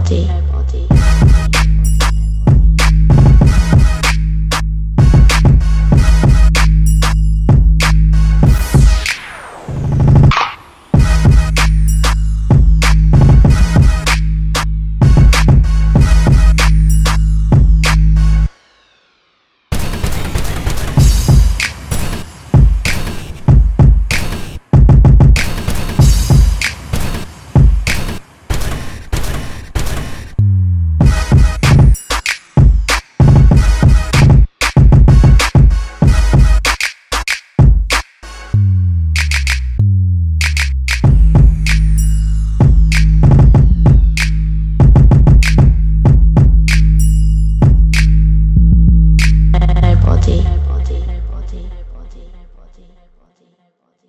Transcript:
body. body, body, body.